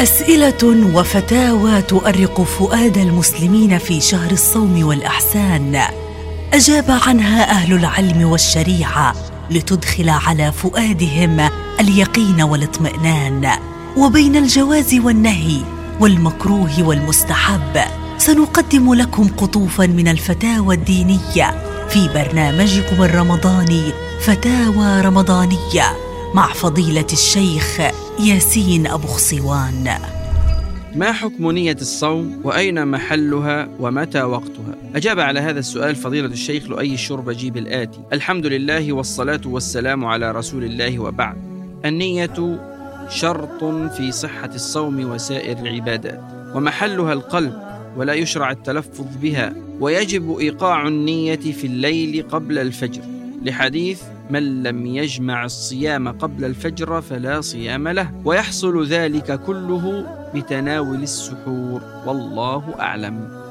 أسئلة وفتاوى تؤرق فؤاد المسلمين في شهر الصوم والأحسان. أجاب عنها أهل العلم والشريعة لتدخل على فؤادهم اليقين والاطمئنان. وبين الجواز والنهي والمكروه والمستحب سنقدم لكم قطوفا من الفتاوى الدينية في برنامجكم الرمضاني فتاوى رمضانية. مع فضيلة الشيخ ياسين أبو خصوان ما حكم نية الصوم وأين محلها ومتى وقتها؟ أجاب على هذا السؤال فضيلة الشيخ لؤي الشربجي بالآتي: الحمد لله والصلاة والسلام على رسول الله وبعد. النية شرط في صحة الصوم وسائر العبادات، ومحلها القلب ولا يشرع التلفظ بها، ويجب إيقاع النية في الليل قبل الفجر، لحديث من لم يجمع الصيام قبل الفجر فلا صيام له ويحصل ذلك كله بتناول السحور. والله أعلم.